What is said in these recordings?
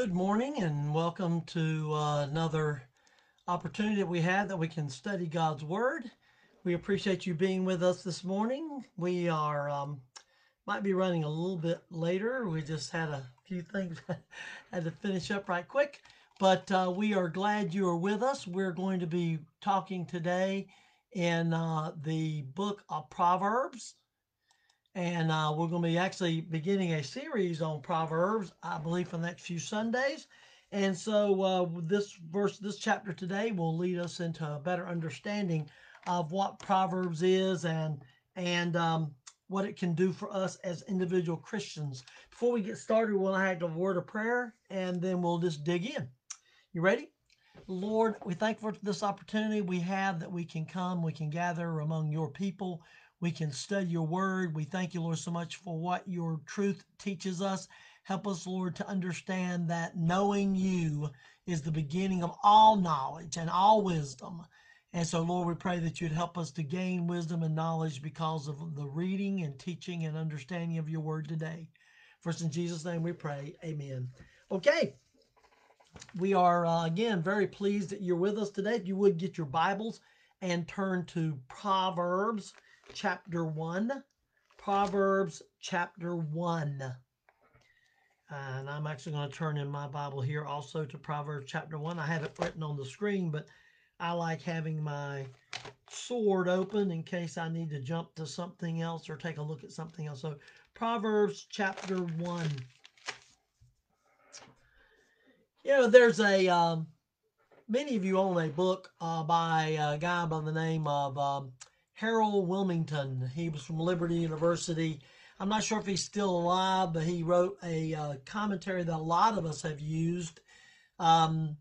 Good morning and welcome to uh, another opportunity that we have that we can study God's Word. We appreciate you being with us this morning. We are um, might be running a little bit later. We just had a few things had to finish up right quick, but uh, we are glad you are with us. We're going to be talking today in uh, the book of Proverbs. And uh, we're going to be actually beginning a series on Proverbs, I believe, for the next few Sundays. And so uh, this verse, this chapter today will lead us into a better understanding of what Proverbs is and and um, what it can do for us as individual Christians. Before we get started, we'll have a word of prayer, and then we'll just dig in. You ready? Lord, we thank for this opportunity we have that we can come, we can gather among your people we can study your word. We thank you, Lord, so much for what your truth teaches us. Help us, Lord, to understand that knowing you is the beginning of all knowledge and all wisdom. And so, Lord, we pray that you'd help us to gain wisdom and knowledge because of the reading and teaching and understanding of your word today. First, in Jesus' name we pray. Amen. Okay. We are, uh, again, very pleased that you're with us today. If you would get your Bibles and turn to Proverbs chapter 1. Proverbs chapter 1. And I'm actually going to turn in my Bible here also to Proverbs chapter 1. I have it written on the screen, but I like having my sword open in case I need to jump to something else or take a look at something else. So, Proverbs chapter 1. You know, there's a, um, many of you own a book uh, by a guy by the name of um, Harold Willmington. He was from Liberty University. I'm not sure if he's still alive, but he wrote a uh, commentary that a lot of us have used. Um,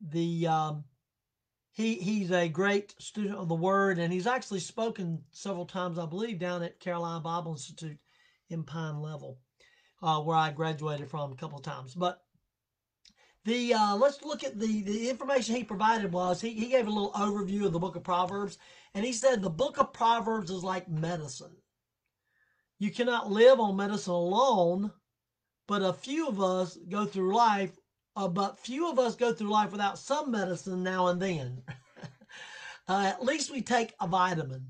the um, he he's a great student of the Word, and he's actually spoken several times, I believe, down at Carolina Bible Institute in Pine Level, uh, where I graduated from a couple of times. But the uh, let's look at the the information he provided was he, he gave a little overview of the book of Proverbs, and he said the book of Proverbs is like medicine. You cannot live on medicine alone, but a few of us go through life, uh, but few of us go through life without some medicine now and then. uh, at least we take a vitamin.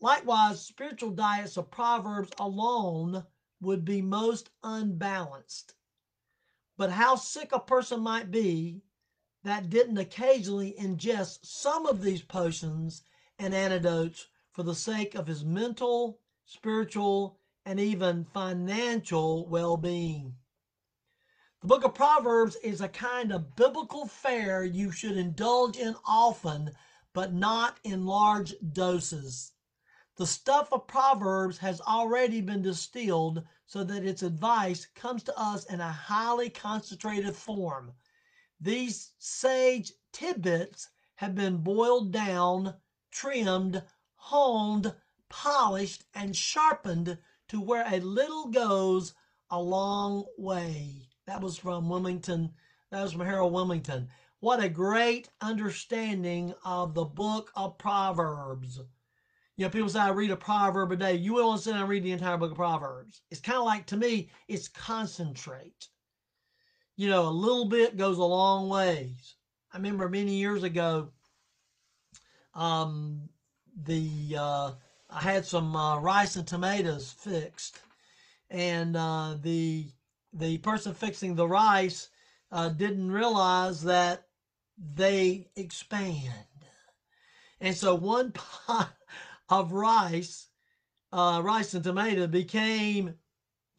Likewise, spiritual diets of Proverbs alone would be most unbalanced. But how sick a person might be that didn't occasionally ingest some of these potions and antidotes for the sake of his mental, spiritual, and even financial well being. The book of Proverbs is a kind of biblical fare you should indulge in often, but not in large doses. The stuff of Proverbs has already been distilled so that its advice comes to us in a highly concentrated form. These sage tidbits have been boiled down, trimmed, honed, polished, and sharpened to where a little goes a long way. That was from Willmington. That was from Harold Willmington. What a great understanding of the book of Proverbs. You know, people say I read a proverb a day. You will sit and read the entire book of Proverbs. It's kind of like to me, it's concentrate. You know, a little bit goes a long ways. I remember many years ago, um, the uh, I had some uh, rice and tomatoes fixed, and uh, the the person fixing the rice uh, didn't realize that they expand, and so one pot of rice, uh, rice and tomato became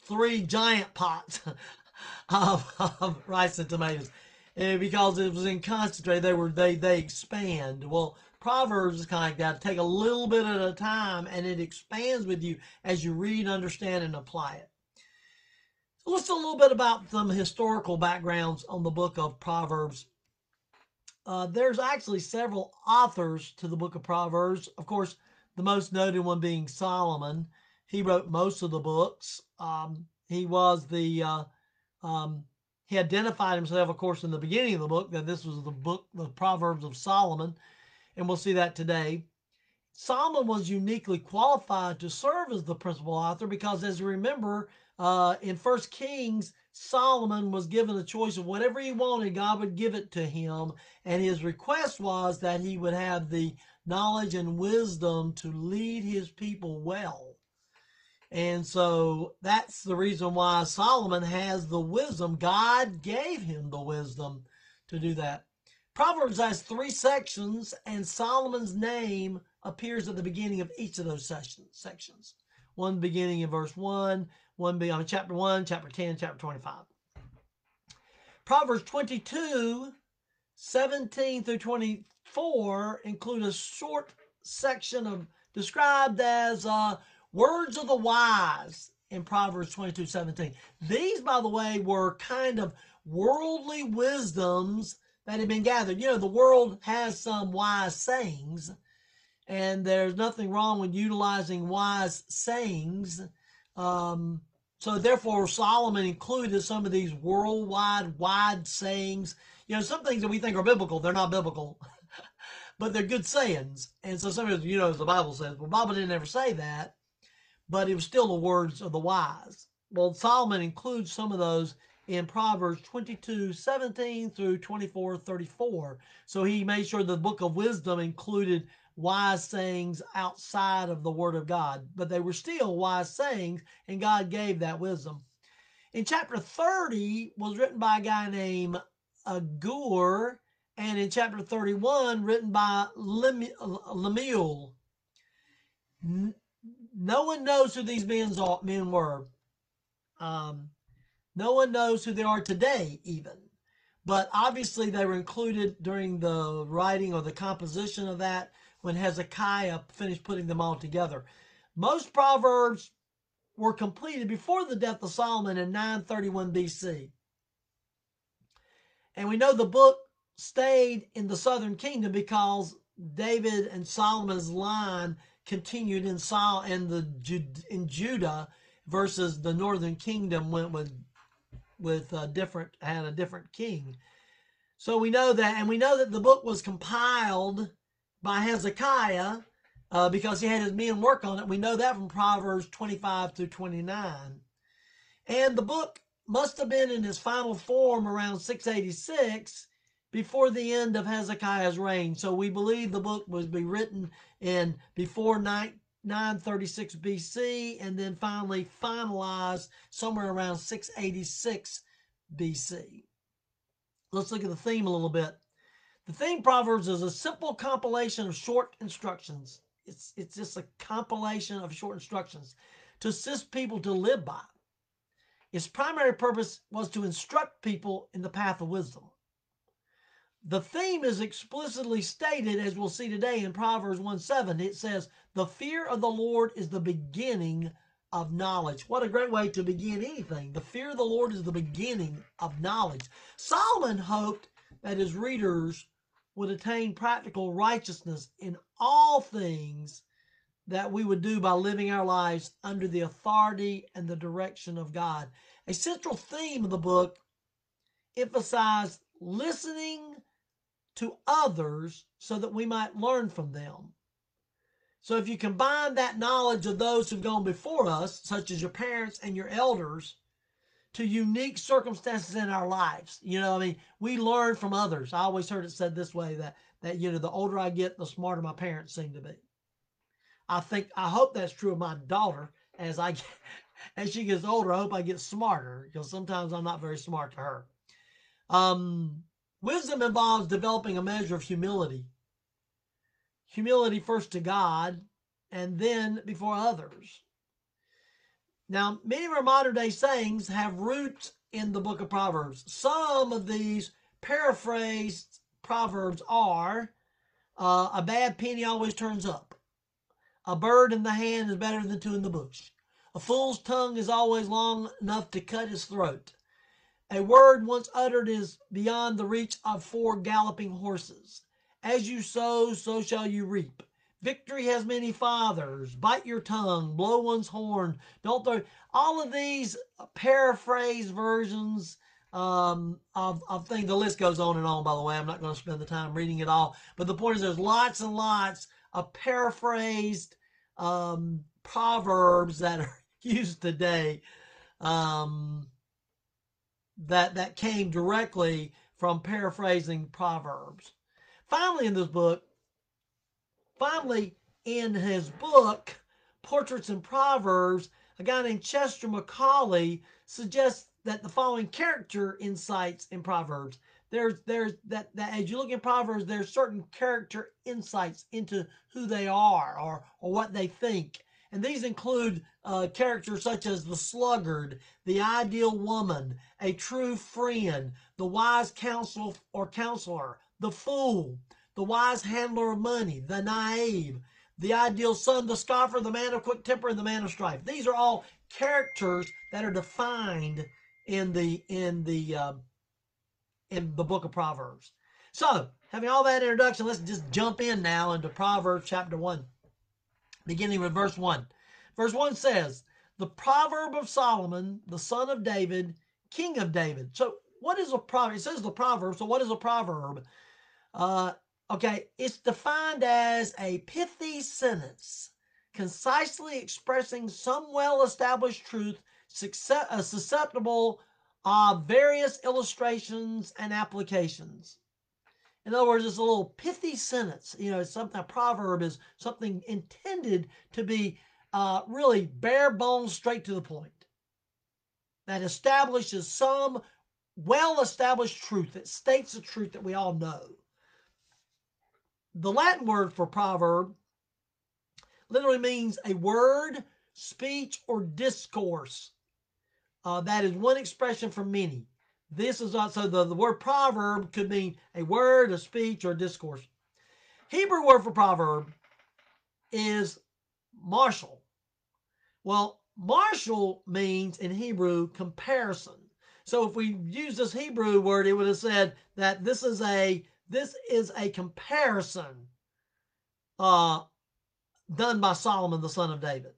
three giant pots of, of rice and tomatoes. And because it was in concentrate, they were they they expand. Well, Proverbs is kind of like that. Take a little bit at a time, and it expands with you as you read, understand, and apply it. So let's a little bit about some historical backgrounds on the book of Proverbs. Uh, there's actually several authors to the book of Proverbs. Of course, the most noted one being Solomon. He wrote most of the books. Um, he was the, uh, um, he identified himself, of course, in the beginning of the book that this was the book, the Proverbs of Solomon, and we'll see that today. Solomon was uniquely qualified to serve as the principal author because, as you remember, uh, in First Kings, Solomon was given a choice of whatever he wanted, God would give it to him. And his request was that he would have the knowledge and wisdom to lead his people well. And so that's the reason why Solomon has the wisdom. God gave him the wisdom to do that. Proverbs has three sections, and Solomon's name appears at the beginning of each of those sections. One beginning in verse 1, one being on chapter 1, chapter 10, chapter 25. Proverbs 22, 17 through 24 include a short section of described as uh, words of the wise in Proverbs 22, 17. These, by the way, were kind of worldly wisdoms that had been gathered. You know, the world has some wise sayings, and there's nothing wrong with utilizing wise sayings. Um, so therefore, Solomon included some of these worldwide wide sayings. You know, some things that we think are biblical, they're not biblical, but they're good sayings. And so some of you know, as the Bible says, well, Bible didn't ever say that, but it was still the words of the wise. Well, Solomon includes some of those in Proverbs 22, 17 through 24, 34. So he made sure the book of wisdom included wise sayings outside of the word of God, but they were still wise sayings, and God gave that wisdom. In chapter 30 was written by a guy named Agur, and in chapter 31 written by Lemuel. No one knows who these men were. Um, no one knows who they are today, even. But obviously, they were included during the writing or the composition of that when Hezekiah finished putting them all together. Most proverbs were completed before the death of Solomon in 931 BC. And we know the book stayed in the southern kingdom because David and Solomon's line continued in Sol in the in Judah versus the northern kingdom went with with a different had a different king. So we know that, and we know that the book was compiled by Hezekiah uh, because he had his men work on it. We know that from Proverbs 25 through 29. And the book must have been in its final form around 686 before the end of Hezekiah's reign. So we believe the book was be written in before 936 BC and then finally finalized somewhere around 686 BC. Let's look at the theme a little bit. The theme Proverbs is a simple compilation of short instructions. It's, it's just a compilation of short instructions to assist people to live by. Its primary purpose was to instruct people in the path of wisdom. The theme is explicitly stated, as we'll see today in Proverbs 1 7. It says, The fear of the Lord is the beginning of knowledge. What a great way to begin anything. The fear of the Lord is the beginning of knowledge. Solomon hoped that his readers would attain practical righteousness in all things that we would do by living our lives under the authority and the direction of God. A central theme of the book emphasized listening to others so that we might learn from them. So if you combine that knowledge of those who've gone before us, such as your parents and your elders, to unique circumstances in our lives. You know, I mean, we learn from others. I always heard it said this way that that you know, the older I get, the smarter my parents seem to be. I think I hope that's true of my daughter as I as she gets older. I hope I get smarter because sometimes I'm not very smart to her. Um, Wisdom involves developing a measure of humility. Humility first to God and then before others. Now, many of our modern day sayings have roots in the book of Proverbs. Some of these paraphrased proverbs are uh, a bad penny always turns up. A bird in the hand is better than two in the bush. A fool's tongue is always long enough to cut his throat. A word once uttered is beyond the reach of four galloping horses. As you sow, so shall you reap. Victory has many fathers. Bite your tongue, blow one's horn. Don't throw. All of these paraphrase versions um, of, of things. The list goes on and on, by the way. I'm not going to spend the time reading it all. But the point is, there's lots and lots of paraphrased um, proverbs that are used today. Um, that that came directly from paraphrasing Proverbs. Finally, in this book, finally in his book, Portraits and Proverbs, a guy named Chester Macaulay suggests that the following character insights in Proverbs. There's there's that, that as you look in Proverbs, there's certain character insights into who they are or or what they think. And these include uh, characters such as the sluggard, the ideal woman, a true friend, the wise counsel or counselor, the fool, the wise handler of money, the naive, the ideal son, the scoffer, the man of quick temper, and the man of strife. These are all characters that are defined in the in the um, in the book of Proverbs. So, having all that introduction, let's just jump in now into Proverbs chapter one, beginning with verse one. Verse one says, "The proverb of Solomon, the son of David, king of David." So, what is a proverb? It says the proverb. So, what is a proverb? Uh, okay, it's defined as a pithy sentence, concisely expressing some well-established truth, uh, susceptible of various illustrations and applications. In other words, it's a little pithy sentence. You know, something a proverb is something intended to be uh, really bare bones, straight to the point. That establishes some well-established truth that states a truth that we all know. The Latin word for proverb literally means a word, speech, or discourse. Uh, that is one expression from many. This is also the, the word proverb could mean a word, a speech, or a discourse. Hebrew word for proverb is mashal. Well, mashal means in Hebrew comparison. So if we use this Hebrew word, it would have said that this is a this is a comparison uh, done by Solomon, the son of David.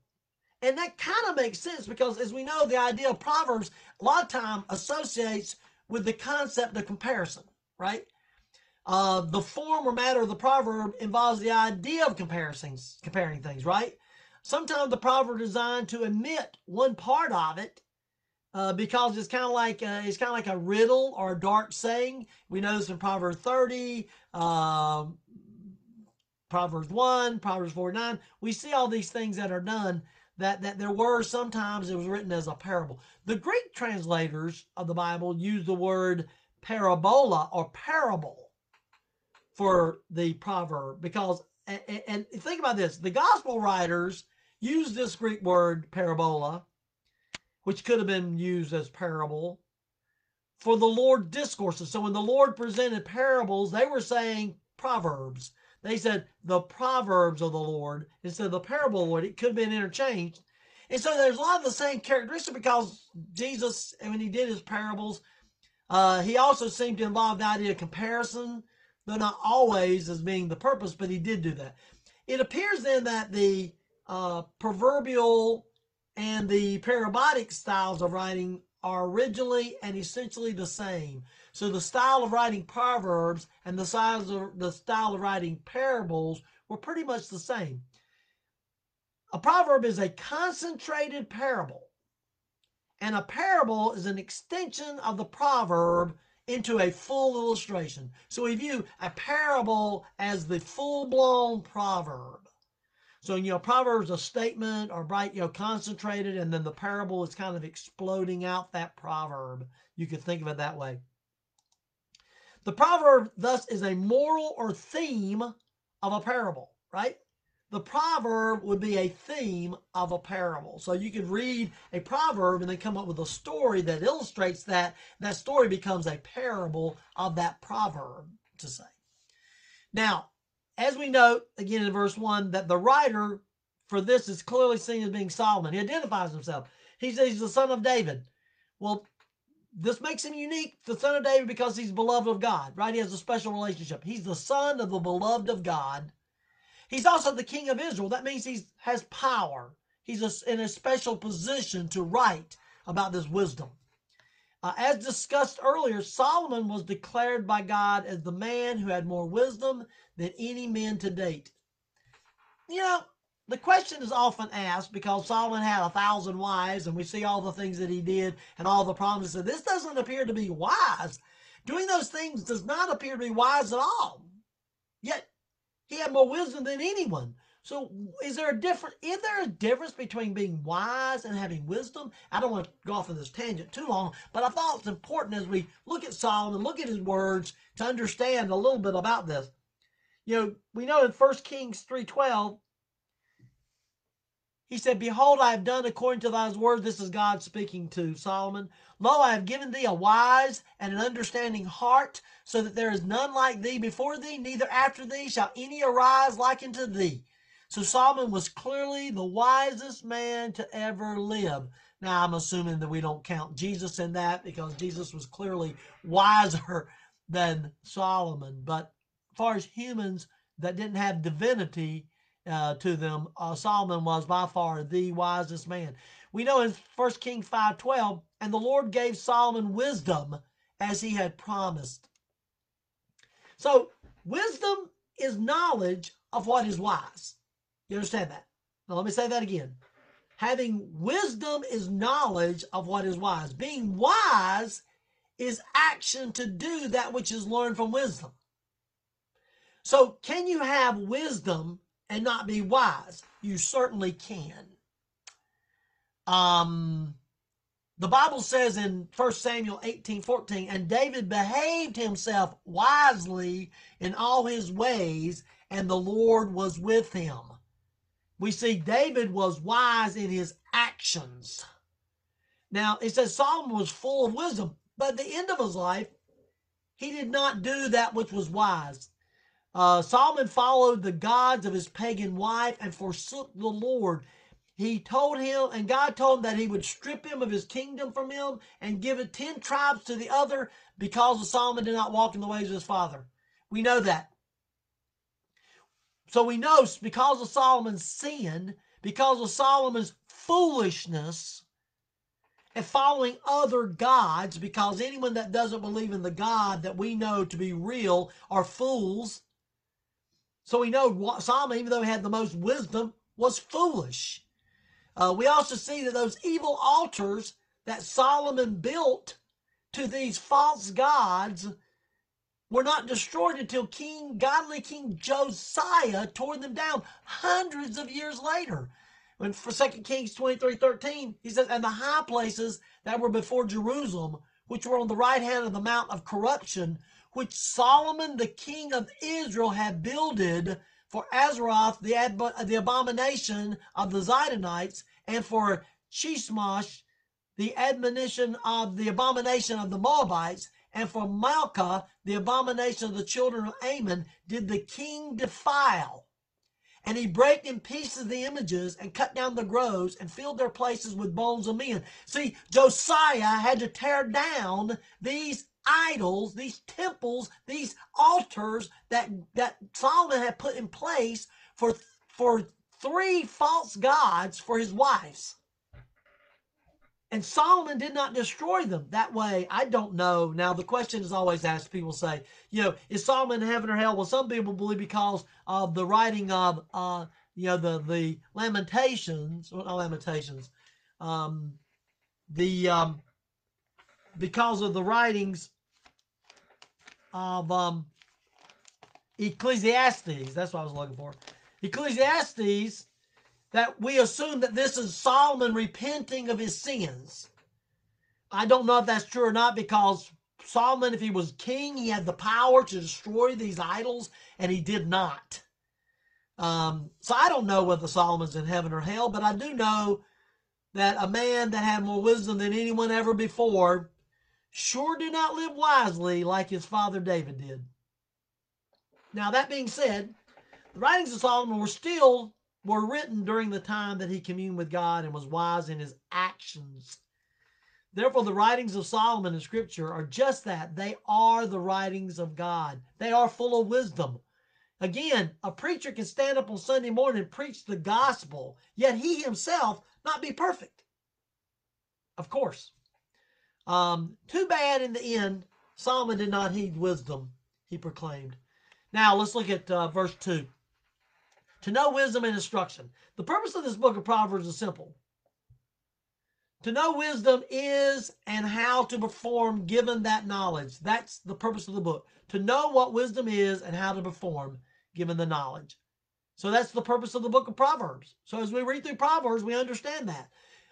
And that kind of makes sense because, as we know, the idea of Proverbs a lot of time associates with the concept of comparison, right? Uh, the form or matter of the proverb involves the idea of comparing, comparing things, right? Sometimes the proverb is designed to omit one part of it uh, because it's kind of like a, it's kind of like a riddle or a dark saying. We know this in Proverbs 30, uh, Proverbs 1, Proverbs 49. We see all these things that are done that, that there were sometimes it was written as a parable. The Greek translators of the Bible use the word parabola or parable for the proverb because, and, and think about this, the gospel writers use this Greek word parabola which could have been used as parable, for the Lord discourses. So when the Lord presented parables, they were saying proverbs. They said the proverbs of the Lord instead of the parable of the Lord. It could have been interchanged. And so there's a lot of the same characteristics because Jesus, when he did his parables, uh, he also seemed to involve the idea of comparison, though not always as being the purpose, but he did do that. It appears then that the uh, proverbial and the parabolic styles of writing are originally and essentially the same. So the style of writing proverbs and the size of the style of writing parables were pretty much the same. A proverb is a concentrated parable, and a parable is an extension of the proverb into a full illustration. So we view a parable as the full-blown proverb. So, you know, Proverbs a statement or bright, you know, concentrated, and then the parable is kind of exploding out that proverb. You could think of it that way. The proverb, thus, is a moral or theme of a parable, right? The proverb would be a theme of a parable. So you could read a proverb and then come up with a story that illustrates that. That story becomes a parable of that proverb, to say. Now, as we note again in verse 1 that the writer for this is clearly seen as being Solomon. He identifies himself. He says he's the son of David. Well, this makes him unique, the son of David, because he's beloved of God, right? He has a special relationship. He's the son of the beloved of God. He's also the king of Israel. That means he has power. He's in a special position to write about this wisdom. Uh, as discussed earlier, Solomon was declared by God as the man who had more wisdom than any man to date. You know, the question is often asked because Solomon had a thousand wives, and we see all the things that he did and all the promises. This doesn't appear to be wise. Doing those things does not appear to be wise at all. Yet he had more wisdom than anyone. So is there a difference? Is there a difference between being wise and having wisdom? I don't want to go off on this tangent too long, but I thought it's important as we look at Solomon, look at his words to understand a little bit about this. You know, we know in 1 Kings 3.12, he said, Behold, I have done according to thy word. This is God speaking to Solomon. Lo, I have given thee a wise and an understanding heart, so that there is none like thee before thee, neither after thee shall any arise like unto thee. So Solomon was clearly the wisest man to ever live. Now, I'm assuming that we don't count Jesus in that because Jesus was clearly wiser than Solomon. But as far as humans that didn't have divinity uh, to them, uh, Solomon was by far the wisest man. We know in 1 Kings 5.12, and the Lord gave Solomon wisdom as he had promised. So wisdom is knowledge of what is wise. You understand that? Now, let me say that again. Having wisdom is knowledge of what is wise. Being wise is action to do that which is learned from wisdom. So, can you have wisdom and not be wise? You certainly can. Um, the Bible says in 1 Samuel 18 14, and David behaved himself wisely in all his ways, and the Lord was with him we see David was wise in his actions. Now, it says Solomon was full of wisdom, but at the end of his life, he did not do that which was wise. Uh, Solomon followed the gods of his pagan wife and forsook the Lord. He told him, and God told him that he would strip him of his kingdom from him and give it 10 tribes to the other because Solomon did not walk in the ways of his father. We know that. So we know because of Solomon's sin, because of Solomon's foolishness, and following other gods, because anyone that doesn't believe in the God that we know to be real are fools. So we know Solomon, even though he had the most wisdom, was foolish. Uh, we also see that those evil altars that Solomon built to these false gods were not destroyed until King, godly King Josiah tore them down hundreds of years later. When for 2 Kings 23, 13, he says, and the high places that were before Jerusalem, which were on the right hand of the mount of corruption, which Solomon the king of Israel had builded for Ashtoreth, the, the abomination of the Zidonites, and for Chemosh, the admonition of the abomination of the Moabites, and for Milcah, the abomination of the children of Ammon, did the king defile. And he brake in pieces the images and cut down the groves and filled their places with bones of men. See, Josiah had to tear down these idols, these temples, these altars that, that Solomon had put in place for, for three false gods for his wives. And Solomon did not destroy them that way. I don't know. Now, the question is always asked. People say, you know, is Solomon in heaven or hell? Well, some people believe because of the writing of, uh, you know, the the Lamentations, well, not Lamentations, um, the um, because of the writings of um, Ecclesiastes. That's what I was looking for. Ecclesiastes that we assume that this is Solomon repenting of his sins. I don't know if that's true or not because Solomon, if he was king, he had the power to destroy these idols, and he did not. Um, so I don't know whether Solomon's in heaven or hell, but I do know that a man that had more wisdom than anyone ever before sure did not live wisely like his father David did. Now, that being said, the writings of Solomon were still were written during the time that he communed with God and was wise in his actions. Therefore, the writings of Solomon in Scripture are just that. They are the writings of God, they are full of wisdom. Again, a preacher can stand up on Sunday morning and preach the gospel, yet he himself not be perfect. Of course. Um, too bad in the end, Solomon did not heed wisdom, he proclaimed. Now, let's look at uh, verse 2. To know wisdom and instruction. The purpose of this book of Proverbs is simple. To know wisdom is and how to perform given that knowledge. That's the purpose of the book. To know what wisdom is and how to perform given the knowledge. So that's the purpose of the book of Proverbs. So as we read through Proverbs, we understand that.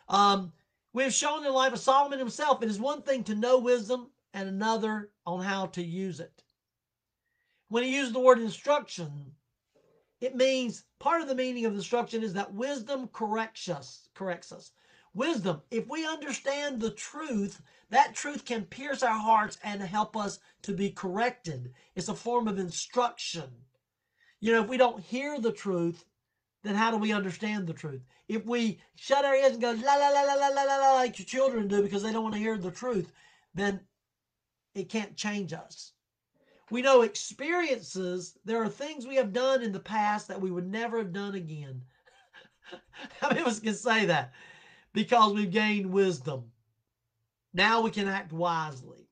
Um, we have shown in the life of Solomon himself, it is one thing to know wisdom and another on how to use it. When he used the word instruction, it means part of the meaning of instruction is that wisdom corrects us, corrects us. Wisdom, if we understand the truth, that truth can pierce our hearts and help us to be corrected. It's a form of instruction. You know, if we don't hear the truth, then how do we understand the truth? If we shut our ears and go la la la la la la la, like your children do because they don't want to hear the truth, then it can't change us. We know experiences, there are things we have done in the past that we would never have done again. How many of us can say that? Because we've gained wisdom. Now we can act wisely.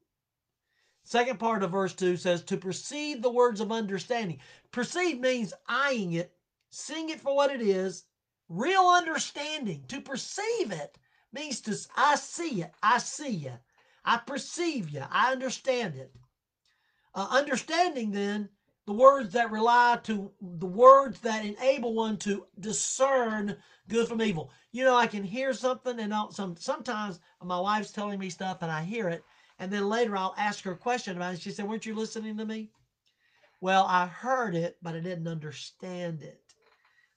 Second part of verse 2 says, To perceive the words of understanding. Perceive means eyeing it, seeing it for what it is, real understanding. To perceive it means to, I see it, I see you, I perceive you, I understand it. Uh, understanding then the words that rely to the words that enable one to discern good from evil. You know, I can hear something and I'll, some sometimes my wife's telling me stuff and I hear it, and then later I'll ask her a question about it. She said, "Weren't you listening to me?" Well, I heard it, but I didn't understand it.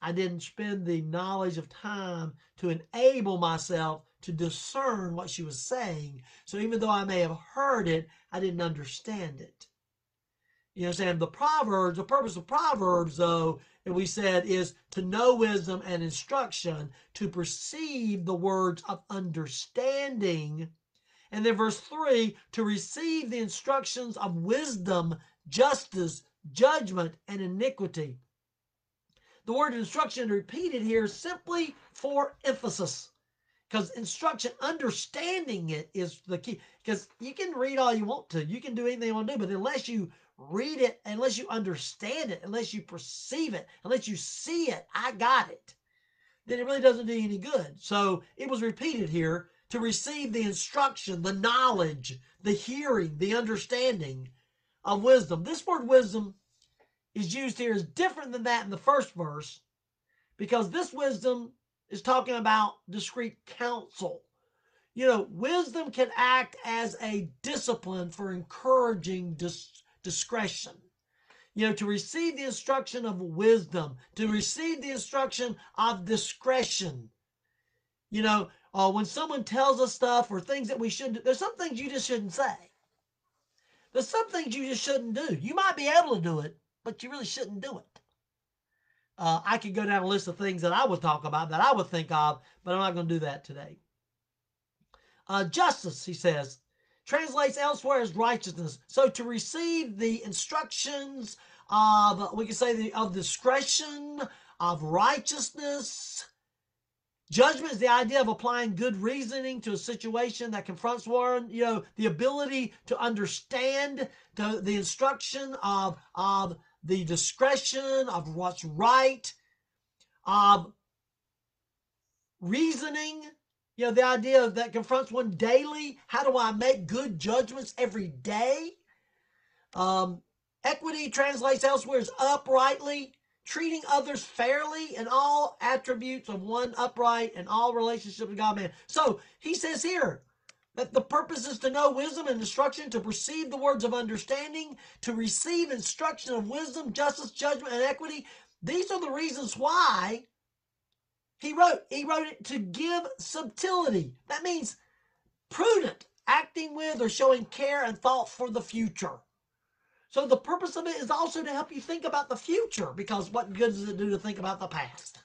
I didn't spend the knowledge of time to enable myself to discern what she was saying. So even though I may have heard it, I didn't understand it. You know, saying the Proverbs, the purpose of Proverbs, though, and we said is to know wisdom and instruction, to perceive the words of understanding. And then verse 3 to receive the instructions of wisdom, justice, judgment, and iniquity. The word instruction repeated here simply for emphasis. Because instruction, understanding it is the key. Because you can read all you want to, you can do anything you want to do, but unless you read it, unless you understand it, unless you perceive it, unless you see it, I got it, then it really doesn't do you any good. So it was repeated here to receive the instruction, the knowledge, the hearing, the understanding of wisdom. This word wisdom is used here is different than that in the first verse because this wisdom is talking about discreet counsel. You know, wisdom can act as a discipline for encouraging dis- discretion. You know, to receive the instruction of wisdom, to receive the instruction of discretion. You know, uh, when someone tells us stuff or things that we shouldn't, there's some things you just shouldn't say. There's some things you just shouldn't do. You might be able to do it, but you really shouldn't do it. Uh, I could go down a list of things that I would talk about that I would think of, but I'm not going to do that today. Uh, justice, he says, translates elsewhere as righteousness. So to receive the instructions of, we can say, the, of discretion, of righteousness, Judgment is the idea of applying good reasoning to a situation that confronts one. You know, the ability to understand the, the instruction of, of the discretion of what's right, of reasoning, you know, the idea that confronts one daily. How do I make good judgments every day? Um, equity translates elsewhere as uprightly, treating others fairly in all attributes of one upright and all relationships with God man. So he says here, that the purpose is to know wisdom and instruction, to perceive the words of understanding, to receive instruction of wisdom, justice, judgment, and equity. These are the reasons why he wrote. He wrote it to give subtlety. That means prudent, acting with or showing care and thought for the future. So the purpose of it is also to help you think about the future because what good does it do to think about the past?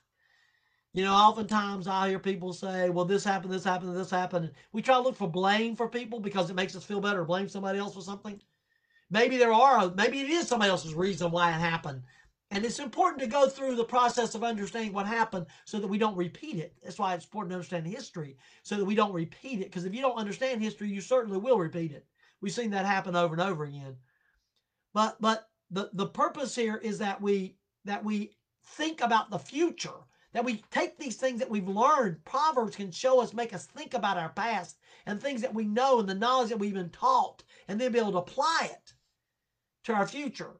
You know, oftentimes I hear people say, well, this happened, this happened, this happened. We try to look for blame for people because it makes us feel better blame somebody else for something. Maybe there are, maybe it is somebody else's reason why it happened. And it's important to go through the process of understanding what happened so that we don't repeat it. That's why it's important to understand history so that we don't repeat it. Because if you don't understand history, you certainly will repeat it. We've seen that happen over and over again. But but the, the purpose here is that we that we think about the future. That we take these things that we've learned. Proverbs can show us, make us think about our past and things that we know and the knowledge that we've been taught, and then be able to apply it to our future.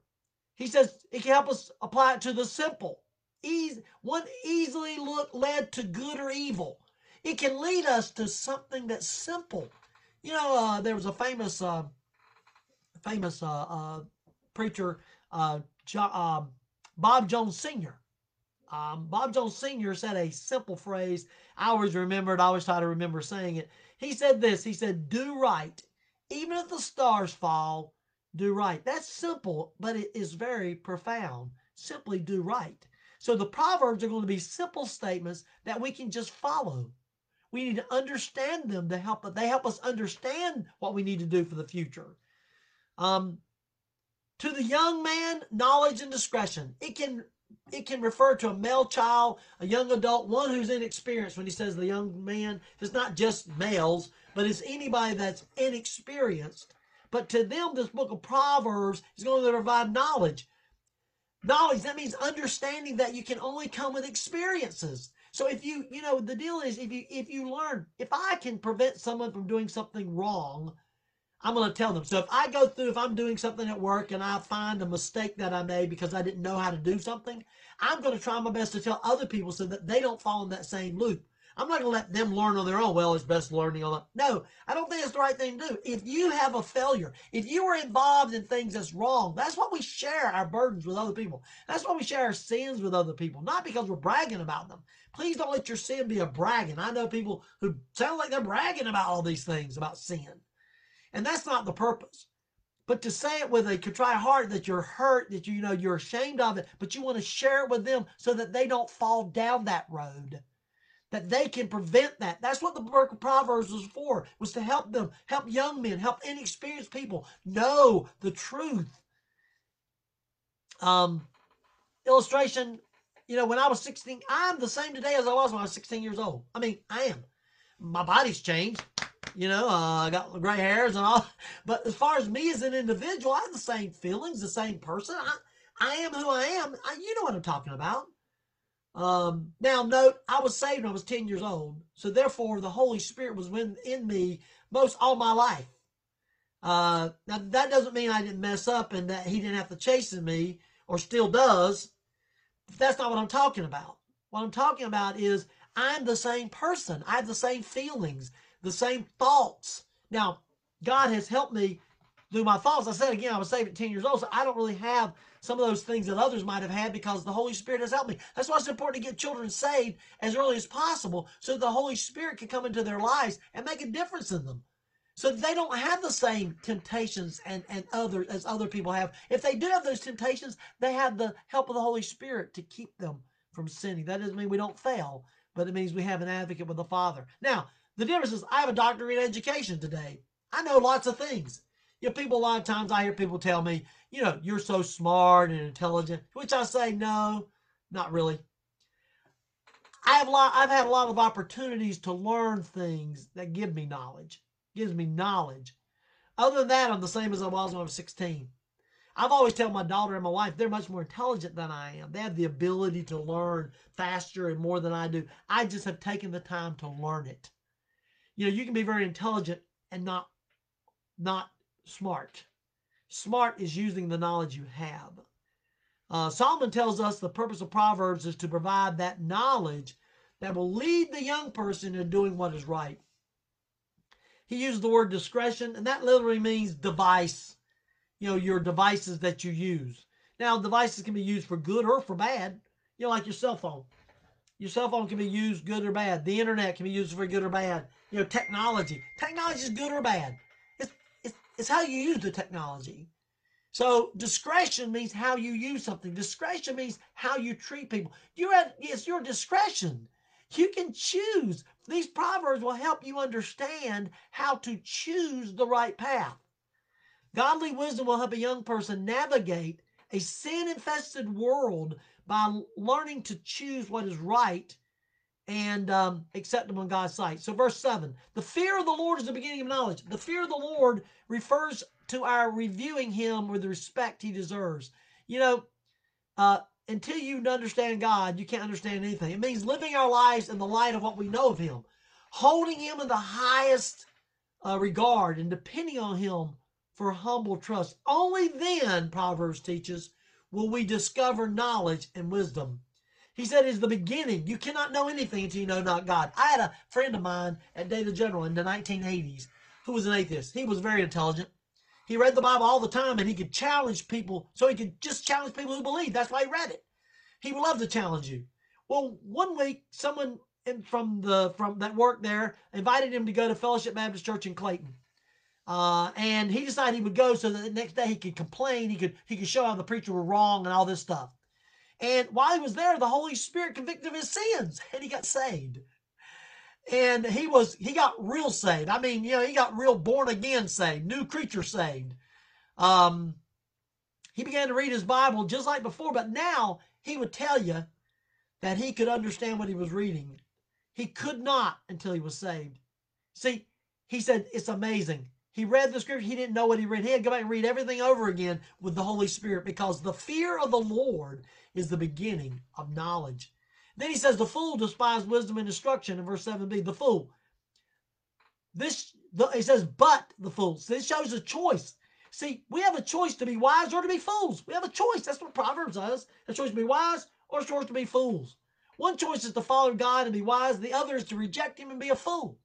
He says it can help us apply it to the simple. Easy, one easily look led to good or evil. It can lead us to something that's simple. You know, uh, there was a famous, uh, famous uh, uh preacher, uh, um, Bob Jones Sr. Um, Bob Jones Sr. said a simple phrase. I always remember it. I always try to remember saying it. He said this. He said, "Do right, even if the stars fall. Do right." That's simple, but it is very profound. Simply do right. So the proverbs are going to be simple statements that we can just follow. We need to understand them to help. They help us understand what we need to do for the future. Um, to the young man, knowledge and discretion. It can it can refer to a male child, a young adult, one who's inexperienced. When he says the young man, it's not just males, but it's anybody that's inexperienced. But to them, this book of Proverbs is going to provide knowledge. Knowledge, that means understanding that you can only come with experiences. So if you, you know, the deal is if you if you learn, if I can prevent someone from doing something wrong, I'm going to tell them. So if I go through, if I'm doing something at work and I find a mistake that I made because I didn't know how to do something, I'm going to try my best to tell other people so that they don't fall in that same loop. I'm not going to let them learn on their own. Well, it's best learning on. No, I don't think it's the right thing to do. If you have a failure, if you are involved in things that's wrong, that's what we share our burdens with other people. That's why we share our sins with other people, not because we're bragging about them. Please don't let your sin be a bragging. I know people who sound like they're bragging about all these things about sin. And that's not the purpose. But to say it with a contrite heart that you're hurt, that you know you're ashamed of it, but you want to share it with them so that they don't fall down that road. That they can prevent that. That's what the book of Proverbs was for, was to help them, help young men, help inexperienced people know the truth. Um, illustration, you know, when I was 16, I'm the same today as I was when I was 16 years old. I mean, I am. My body's changed. You know, uh, I got gray hairs and all. But as far as me as an individual, I have the same feelings, the same person. I, I am who I am. I, you know what I'm talking about. Um, now, note, I was saved when I was 10 years old. So therefore, the Holy Spirit was in, me most all my life. Uh, now, that doesn't mean I didn't mess up and that he didn't have to chasten me or still does. That's not what I'm talking about. What I'm talking about is I'm the same person. I have the same feelings the same thoughts. Now, God has helped me through my thoughts. I said again, I was saved at 10 years old, so I don't really have some of those things that others might have had because the Holy Spirit has helped me. That's why it's important to get children saved as early as possible so the Holy Spirit can come into their lives and make a difference in them. So they don't have the same temptations and, and other as other people have. If they do have those temptations, they have the help of the Holy Spirit to keep them from sinning. That doesn't mean we don't fail, but it means we have an advocate with the Father. Now, the difference is I have a doctorate in education today. I know lots of things. You know, people a lot of times I hear people tell me, you know, you're so smart and intelligent, which I say, no, not really. I have a lot, I've had a lot of opportunities to learn things that give me knowledge, gives me knowledge. Other than that, I'm the same as I was when I was 16. I've always tell my daughter and my wife they're much more intelligent than I am. They have the ability to learn faster and more than I do. I just have taken the time to learn it you know you can be very intelligent and not not smart smart is using the knowledge you have uh, solomon tells us the purpose of proverbs is to provide that knowledge that will lead the young person in doing what is right he used the word discretion and that literally means device you know your devices that you use now devices can be used for good or for bad you know like your cell phone your cell phone can be used good or bad. The internet can be used for good or bad. You know, technology. Technology is good or bad. It's, how you use the technology. So discretion means how you use something. Discretion means how you treat people. You're at, it's your discretion. You can choose. These proverbs will help you understand how to choose the right path. Godly wisdom will help a young person navigate a sin infested world by learning to choose what is right and um, acceptable in God's sight. So, verse 7 the fear of the Lord is the beginning of knowledge. The fear of the Lord refers to our reviewing Him with the respect He deserves. You know, uh, until you understand God, you can't understand anything. It means living our lives in the light of what we know of Him, holding Him in the highest uh, regard, and depending on Him for humble trust. Only then, Proverbs teaches, will we discover knowledge and wisdom. He said is the beginning. You cannot know anything until you know not God. I had a friend of mine at Data General in the 1980s who was an atheist. He was very intelligent. He read the Bible all the time and he could challenge people. So he could just challenge people who believe. That's why he read it. He would love to challenge you. Well, one week, someone from the from that worked there invited him to go to Fellowship Baptist Church in Clayton. Uh, and he decided he would go so that the next day he could complain, he could he could show how the preacher were wrong and all this stuff. And while he was there, the Holy Spirit convicted of his sins and he got saved. And he was, he got real saved. I mean, you know, he got real born again saved, new creature saved. Um, he began to read his Bible just like before, but now he would tell you that he could understand what he was reading. He could not until he was saved. See, he said, it's amazing. He read the scripture. He didn't know what he read. He had to go back and read everything over again with the Holy Spirit because the fear of the Lord is the beginning of knowledge. Then he says, the fool despised wisdom and instruction in verse 7b. The fool. This, the, he says, but the fools. This shows a choice. See, we have a choice to be wise or to be fools. We have a choice. That's what Proverbs says. A choice to be wise or a choice to be fools. One choice is to follow God and be wise. The other is to reject him and be a fool.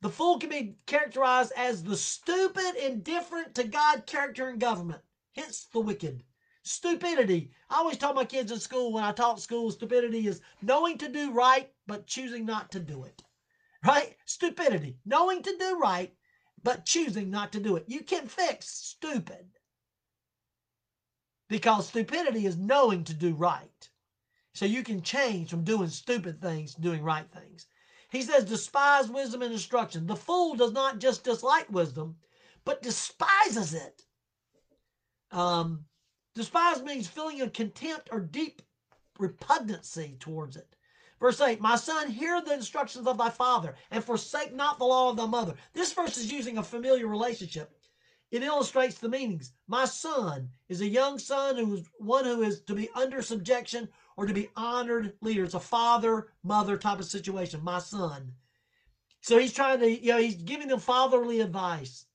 The fool can be characterized as the stupid, indifferent to God character and government. Hence the wicked. Stupidity. I always tell my kids in school when I taught school, stupidity is knowing to do right, but choosing not to do it. Right? Stupidity. Knowing to do right, but choosing not to do it. You can fix stupid. Because stupidity is knowing to do right. So you can change from doing stupid things to doing right things. He says, despise wisdom and instruction. The fool does not just dislike wisdom, but despises it. Um, Despise means feeling a contempt or deep repugnancy towards it. Verse 8, My son, hear the instructions of thy father, and forsake not the law of thy mother. This verse is using a familiar relationship. It illustrates the meanings. My son is a young son who is one who is to be under subjection or to be honored leader. It's a father, mother type of situation. My son. So he's trying to, you know, he's giving them fatherly advice.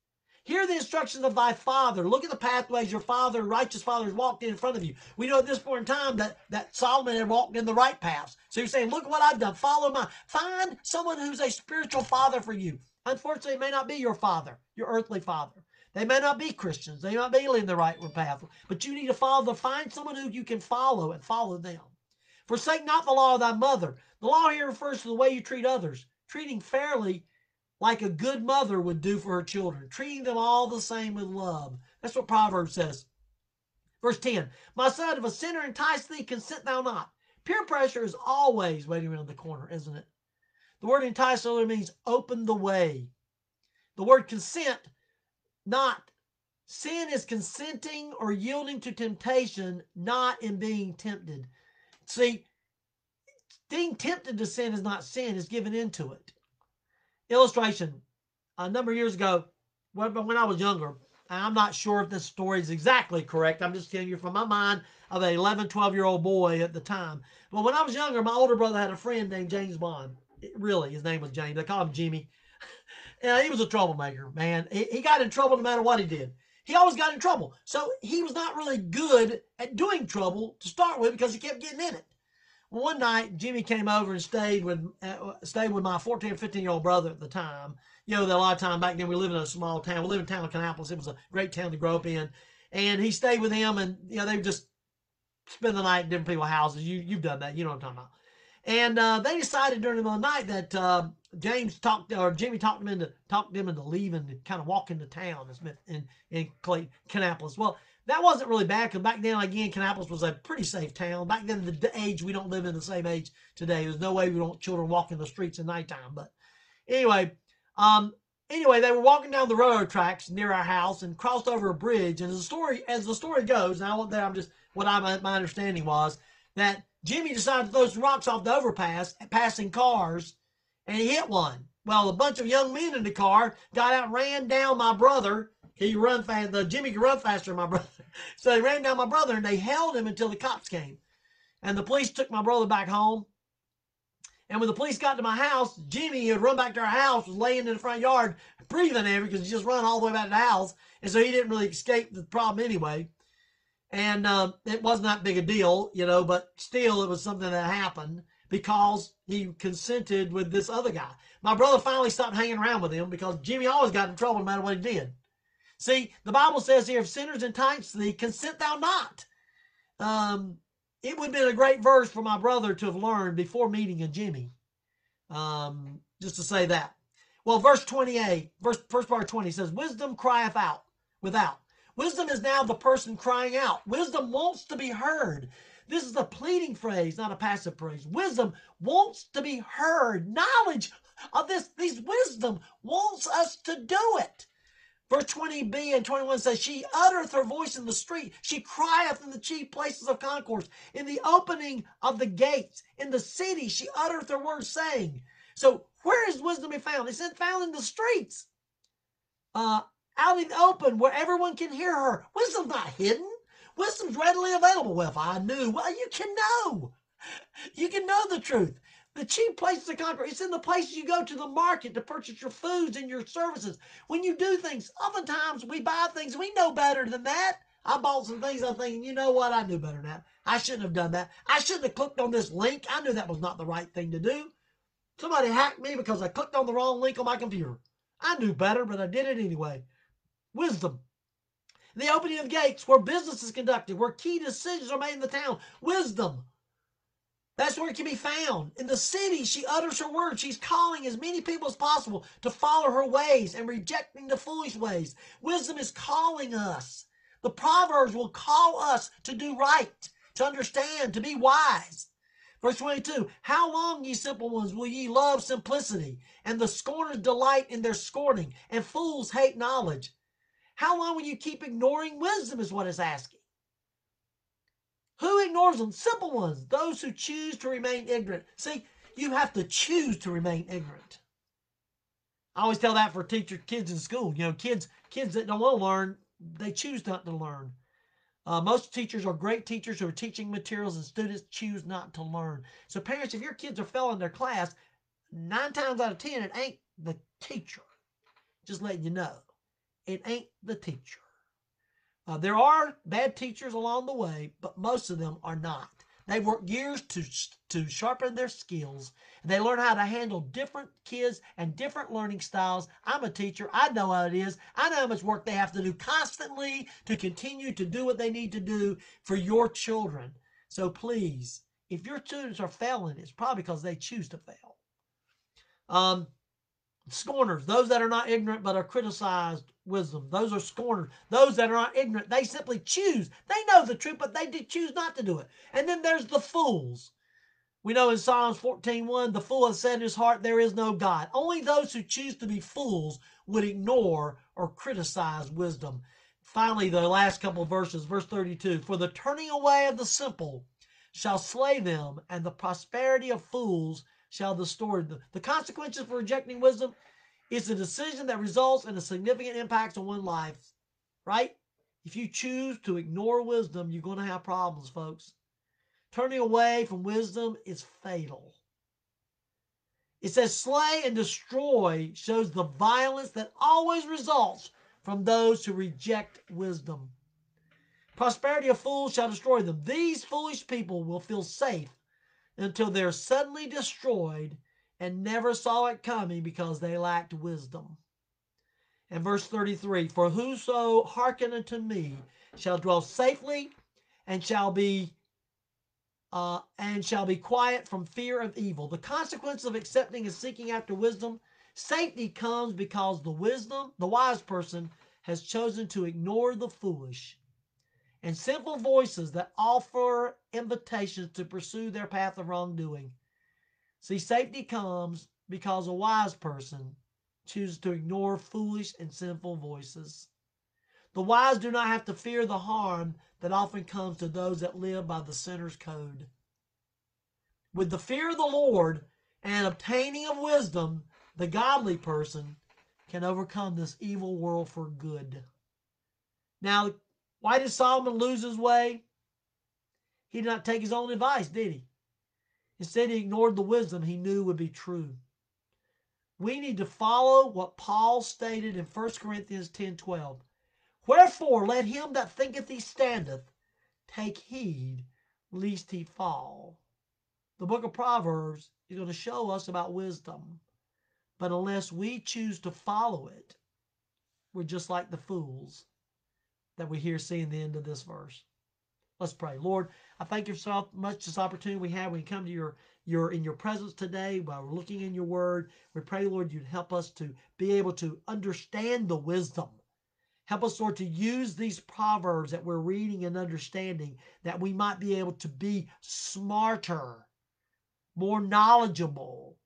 Hear the instructions of thy father. Look at the pathways your father, righteous father, has walked in front of you. We know at this point in time that, that Solomon had walked in the right paths. So you're saying, look what I've done. Follow my. Find someone who's a spiritual father for you. Unfortunately, it may not be your father, your earthly father. They may not be Christians. They may not be in the right path. But you need to follow the find someone who you can follow and follow them. Forsake not the law of thy mother. The law here refers to the way you treat others. Treating fairly like a good mother would do for her children, treating them all the same with love. That's what Proverbs says. Verse 10 My son, if a sinner entice thee, consent thou not. Peer pressure is always waiting around the corner, isn't it? The word entice only means open the way. The word consent, not. Sin is consenting or yielding to temptation, not in being tempted. See, being tempted to sin is not sin, it's giving into it. Illustration. A number of years ago, when, when I was younger, I'm not sure if this story is exactly correct. I'm just telling you from my mind of an 11, 12 year old boy at the time. But when I was younger, my older brother had a friend named James Bond. It, really, his name was James. They called him Jimmy. yeah, he was a troublemaker, man. He, he got in trouble no matter what he did. He always got in trouble. So he was not really good at doing trouble to start with because he kept getting in it one night Jimmy came over and stayed with uh, stayed with my 14 15 year old brother at the time. You know, that a lot of time back then we lived in a small town. We lived in town of Kannapolis. It was a great town to grow up in. And he stayed with him and you know, they would just spend the night in different people's houses. You you've done that, you know what I'm talking about. And uh, they decided during the night that uh, James talked or Jimmy talked them into talked them into leaving and kind of walking to town in, in Clay, Kannapolis. Well, that wasn't really bad because back then, again, Kannapolis was a pretty safe town. Back then, the age, we don't live in the same age today. There's no way we don't children walking the streets at nighttime. But anyway, um, anyway, they were walking down the railroad tracks near our house and crossed over a bridge. And as the story, as the story goes, and I want that I'm just what I my understanding was that Jimmy decided to throw some rocks off the overpass, passing cars, and he hit one. Well, a bunch of young men in the car got out, ran down my brother, He run fast. The Jimmy can run faster than my brother. So they ran down my brother and they held him until the cops came. And the police took my brother back home. And when the police got to my house, Jimmy had run back to our house, was laying in the front yard, breathing heavy because he just run all the way back to the house. And so he didn't really escape the problem anyway. And uh, it wasn't that big a deal, you know, but still it was something that happened because he consented with this other guy. My brother finally stopped hanging around with him because Jimmy always got in trouble no matter what he did. See, the Bible says here, if sinners entice thee, consent thou not. Um, it would have been a great verse for my brother to have learned before meeting a Jimmy. Um, just to say that. Well, verse 28, verse first part of 20 says, Wisdom crieth out without. Wisdom is now the person crying out. Wisdom wants to be heard. This is a pleading phrase, not a passive phrase. Wisdom wants to be heard. Knowledge of this, these wisdom wants us to do it. Verse 20b and 21 says, She uttereth her voice in the street. She crieth in the chief places of concourse. In the opening of the gates, in the city, she uttereth her words, saying. So, where is wisdom be found? It's found in the streets. Uh, out in the open where everyone can hear her. Wisdom's not hidden. Wisdom's readily available. Well, if I knew, well, you can know. You can know the truth. The cheap places to conquer, it's in the places you go to the market to purchase your foods and your services. When you do things, oftentimes we buy things, we know better than that. I bought some things I'm thinking, you know what, I knew better than that. I shouldn't have done that. I shouldn't have clicked on this link. I knew that was not the right thing to do. Somebody hacked me because I clicked on the wrong link on my computer. I knew better, but I did it anyway. Wisdom. The opening of gates where business is conducted, where key decisions are made in the town. Wisdom. That's where it can be found. In the city, she utters her word. She's calling as many people as possible to follow her ways and rejecting the foolish ways. Wisdom is calling us. The Proverbs will call us to do right, to understand, to be wise. Verse 22 How long, ye simple ones, will ye love simplicity? And the scorners delight in their scorning, and fools hate knowledge. How long will you keep ignoring wisdom, is what it's asking. Who ignores them? Simple ones, those who choose to remain ignorant. See, you have to choose to remain ignorant. I always tell that for teacher kids in school. You know, kids kids that don't want to learn, they choose not to learn. Uh, most teachers are great teachers who are teaching materials, and students choose not to learn. So, parents, if your kids are failing their class, nine times out of ten, it ain't the teacher. Just letting you know, it ain't the teacher. Uh, there are bad teachers along the way, but most of them are not. They work years to, to sharpen their skills. They learn how to handle different kids and different learning styles. I'm a teacher. I know how it is. I know how much work they have to do constantly to continue to do what they need to do for your children. So please, if your students are failing, it's probably because they choose to fail. Um, Scorners, those that are not ignorant but are criticized wisdom. Those are scorners. Those that are not ignorant, they simply choose. They know the truth, but they did choose not to do it. And then there's the fools. We know in Psalms 14:1, the fool has said in his heart, There is no God. Only those who choose to be fools would ignore or criticize wisdom. Finally, the last couple verses, verse 32 For the turning away of the simple shall slay them, and the prosperity of fools shall destroy them. The consequences for rejecting wisdom is a decision that results in a significant impact on one's life, right? If you choose to ignore wisdom, you're going to have problems, folks. Turning away from wisdom is fatal. It says, slay and destroy shows the violence that always results from those who reject wisdom. Prosperity of fools shall destroy them. These foolish people will feel safe until they're suddenly destroyed and never saw it coming because they lacked wisdom. And verse 33 For whoso hearken unto me shall dwell safely and shall be uh, and shall be quiet from fear of evil. The consequence of accepting and seeking after wisdom, safety comes because the wisdom, the wise person, has chosen to ignore the foolish and sinful voices that offer invitations to pursue their path of wrongdoing. See, safety comes because a wise person chooses to ignore foolish and sinful voices. The wise do not have to fear the harm that often comes to those that live by the sinner's code. With the fear of the Lord and obtaining of wisdom, the godly person can overcome this evil world for good. Now, why did Solomon lose his way? He did not take his own advice, did he? Instead, he ignored the wisdom he knew would be true. We need to follow what Paul stated in 1 Corinthians 10 12. Wherefore, let him that thinketh he standeth take heed lest he fall. The book of Proverbs is going to show us about wisdom. But unless we choose to follow it, we're just like the fools that we hear seeing the end of this verse. Let's pray. Lord, I thank you so much this opportunity we have. We come to your your in your presence today while we're looking in your word. We pray, Lord, you'd help us to be able to understand the wisdom. Help us, Lord, to use these proverbs that we're reading and understanding that we might be able to be smarter, more knowledgeable,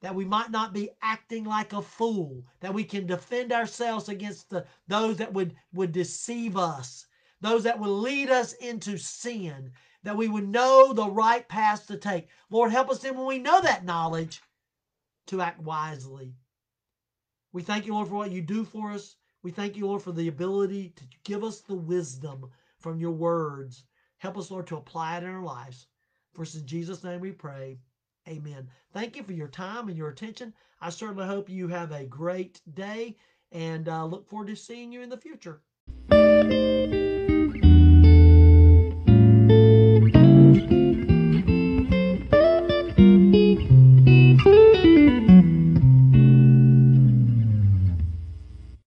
that we might not be acting like a fool, that we can defend ourselves against the, those that would, would deceive us, those that would lead us into sin, that we would know the right path to take. Lord, help us then when we know that knowledge to act wisely. We thank you, Lord, for what you do for us. We thank you, Lord, for the ability to give us the wisdom from your words. Help us, Lord, to apply it in our lives. For in Jesus' name we pray. Amen. Thank you for your time and your attention. I certainly hope you have a great day and uh, look forward to seeing you in the future.